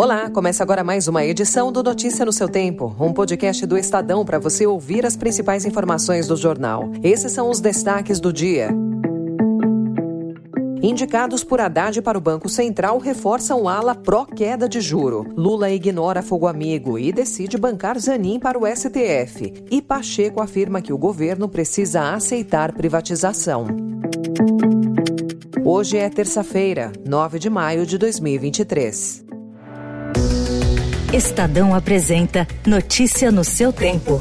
Olá, começa agora mais uma edição do Notícia no seu Tempo, um podcast do Estadão para você ouvir as principais informações do jornal. Esses são os destaques do dia. Indicados por Haddad para o Banco Central reforçam ala pró-queda de juro. Lula ignora fogo amigo e decide bancar Zanin para o STF. E Pacheco afirma que o governo precisa aceitar privatização. Hoje é terça-feira, 9 de maio de 2023. Estadão apresenta Notícia no seu tempo.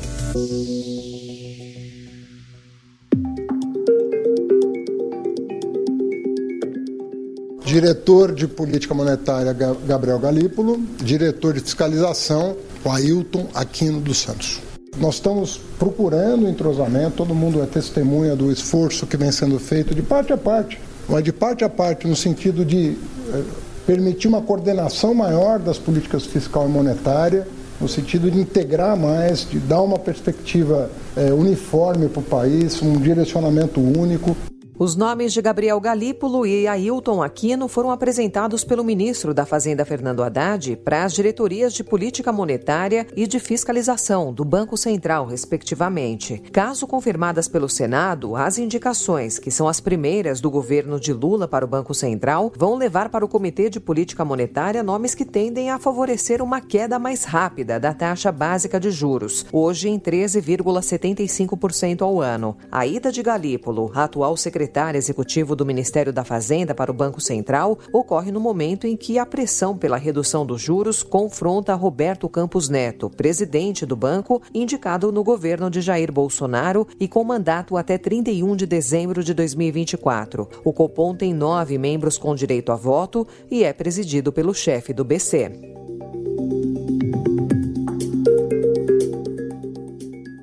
Diretor de Política Monetária Gabriel Galípolo, diretor de fiscalização Ailton Aquino dos Santos. Nós estamos procurando entrosamento, todo mundo é testemunha do esforço que vem sendo feito de parte a parte, mas de parte a parte no sentido de eh, permitir uma coordenação maior das políticas fiscal e monetária, no sentido de integrar mais, de dar uma perspectiva é, uniforme para o país, um direcionamento único. Os nomes de Gabriel Galípolo e Ailton Aquino foram apresentados pelo ministro da Fazenda Fernando Haddad para as diretorias de política monetária e de fiscalização do Banco Central, respectivamente. Caso confirmadas pelo Senado, as indicações, que são as primeiras do governo de Lula para o Banco Central, vão levar para o Comitê de Política Monetária nomes que tendem a favorecer uma queda mais rápida da taxa básica de juros, hoje em 13,75% ao ano. A ida de Galípolo, atual secretário secretário executivo do Ministério da Fazenda para o Banco Central ocorre no momento em que a pressão pela redução dos juros confronta Roberto Campos Neto, presidente do banco, indicado no governo de Jair Bolsonaro e com mandato até 31 de dezembro de 2024. O Copom tem nove membros com direito a voto e é presidido pelo chefe do BC.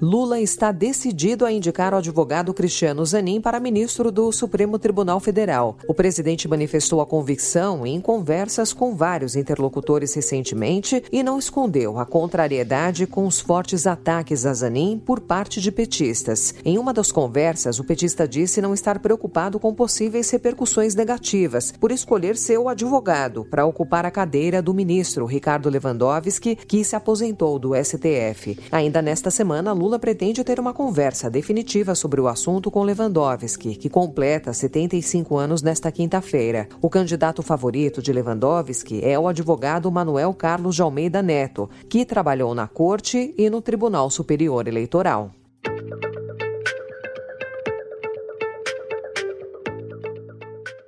Lula está decidido a indicar o advogado Cristiano Zanin para ministro do Supremo Tribunal Federal. O presidente manifestou a convicção em conversas com vários interlocutores recentemente e não escondeu a contrariedade com os fortes ataques a Zanin por parte de petistas. Em uma das conversas, o petista disse não estar preocupado com possíveis repercussões negativas por escolher seu advogado para ocupar a cadeira do ministro Ricardo Lewandowski, que se aposentou do STF. Ainda nesta semana, Lula pretende ter uma conversa definitiva sobre o assunto com Lewandowski, que completa 75 anos nesta quinta-feira. O candidato favorito de Lewandowski é o advogado Manuel Carlos de Almeida Neto, que trabalhou na Corte e no Tribunal Superior Eleitoral.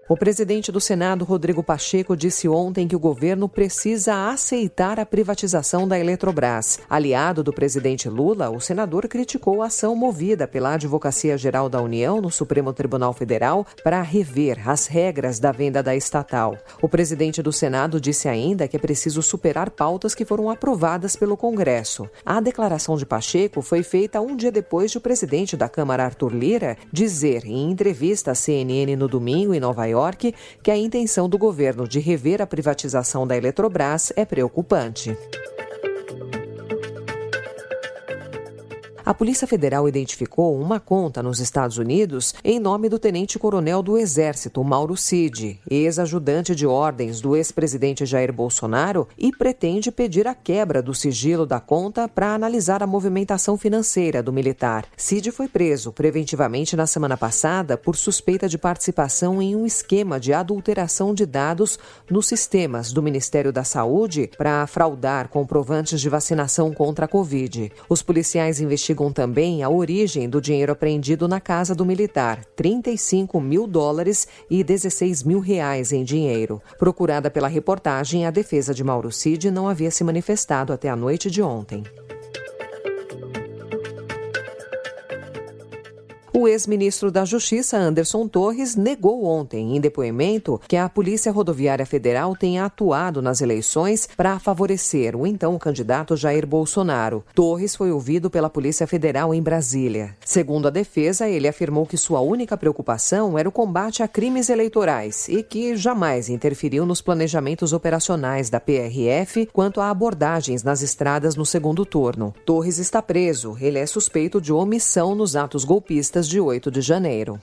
O presidente do Senado, Rodrigo Pacheco, disse ontem que o governo precisa aceitar a privatização da Eletrobras. Aliado do presidente Lula, o senador criticou a ação movida pela Advocacia Geral da União no Supremo Tribunal Federal para rever as regras da venda da estatal. O presidente do Senado disse ainda que é preciso superar pautas que foram aprovadas pelo Congresso. A declaração de Pacheco foi feita um dia depois de o presidente da Câmara, Arthur Lira, dizer em entrevista à CNN no domingo em Nova York York que a intenção do governo de rever a privatização da Eletrobras é preocupante. A Polícia Federal identificou uma conta nos Estados Unidos em nome do tenente-coronel do Exército, Mauro Cid, ex-ajudante de ordens do ex-presidente Jair Bolsonaro, e pretende pedir a quebra do sigilo da conta para analisar a movimentação financeira do militar. Cid foi preso preventivamente na semana passada por suspeita de participação em um esquema de adulteração de dados nos sistemas do Ministério da Saúde para fraudar comprovantes de vacinação contra a Covid. Os policiais investigam investigam também a origem do dinheiro apreendido na casa do militar, 35 mil dólares e 16 mil reais em dinheiro. Procurada pela reportagem, a defesa de Mauro Cid não havia se manifestado até a noite de ontem. O ex-ministro da Justiça, Anderson Torres, negou ontem, em depoimento, que a Polícia Rodoviária Federal tenha atuado nas eleições para favorecer o então candidato Jair Bolsonaro. Torres foi ouvido pela Polícia Federal em Brasília. Segundo a defesa, ele afirmou que sua única preocupação era o combate a crimes eleitorais e que jamais interferiu nos planejamentos operacionais da PRF quanto a abordagens nas estradas no segundo turno. Torres está preso. Ele é suspeito de omissão nos atos golpistas de 8 de janeiro.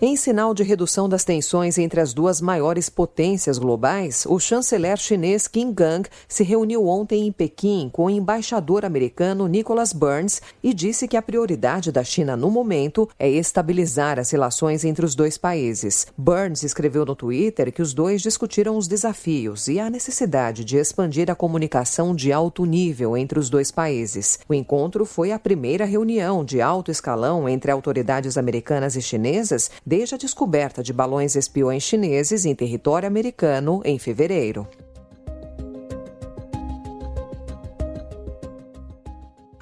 Em sinal de redução das tensões entre as duas maiores potências globais, o chanceler chinês Qin Gang se reuniu ontem em Pequim com o embaixador americano Nicholas Burns e disse que a prioridade da China no momento é estabilizar as relações entre os dois países. Burns escreveu no Twitter que os dois discutiram os desafios e a necessidade de expandir a comunicação de alto nível entre os dois países. O encontro foi a primeira reunião de alto escalão entre autoridades americanas e chinesas desde a descoberta de balões espiões chineses em território americano em fevereiro.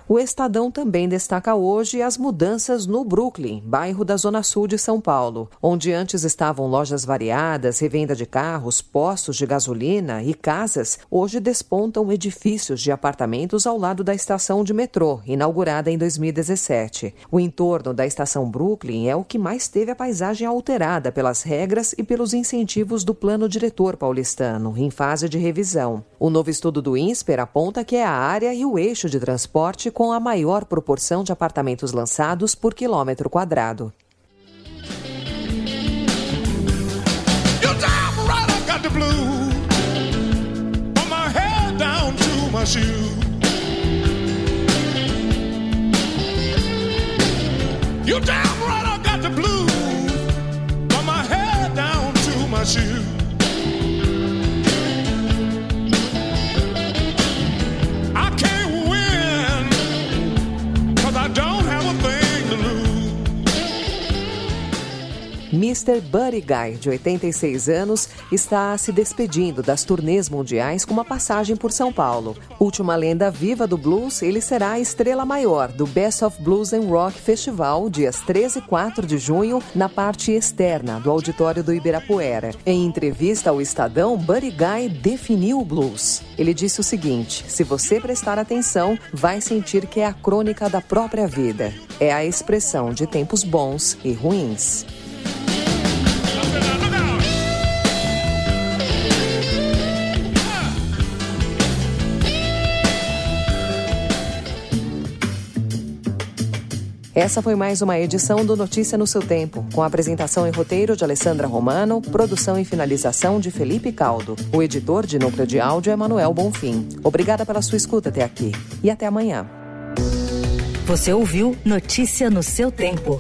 O Estadão também destaca hoje as mudanças no Brooklyn, bairro da Zona Sul de São Paulo, onde antes estavam lojas variadas, revenda de carros, postos de gasolina e casas, hoje despontam edifícios de apartamentos ao lado da estação de metrô, inaugurada em 2017. O entorno da estação Brooklyn é o que mais teve a paisagem alterada pelas regras e pelos incentivos do plano diretor paulistano, em fase de revisão. O novo estudo do INSPER aponta que é a área e o eixo de transporte com a maior proporção de apartamentos lançados por quilômetro quadrado. Mr. Buddy Guy, de 86 anos, está se despedindo das turnês mundiais com uma passagem por São Paulo. Última lenda viva do blues, ele será a estrela maior do Best of Blues and Rock Festival, dias 13 e 4 de junho, na parte externa do auditório do Ibirapuera. Em entrevista ao Estadão, Buddy Guy definiu o blues. Ele disse o seguinte: se você prestar atenção, vai sentir que é a crônica da própria vida. É a expressão de tempos bons e ruins. Essa foi mais uma edição do Notícia no seu Tempo, com apresentação e roteiro de Alessandra Romano, produção e finalização de Felipe Caldo. O editor de núcleo de áudio é Manuel Bonfim. Obrigada pela sua escuta até aqui e até amanhã. Você ouviu Notícia no seu Tempo.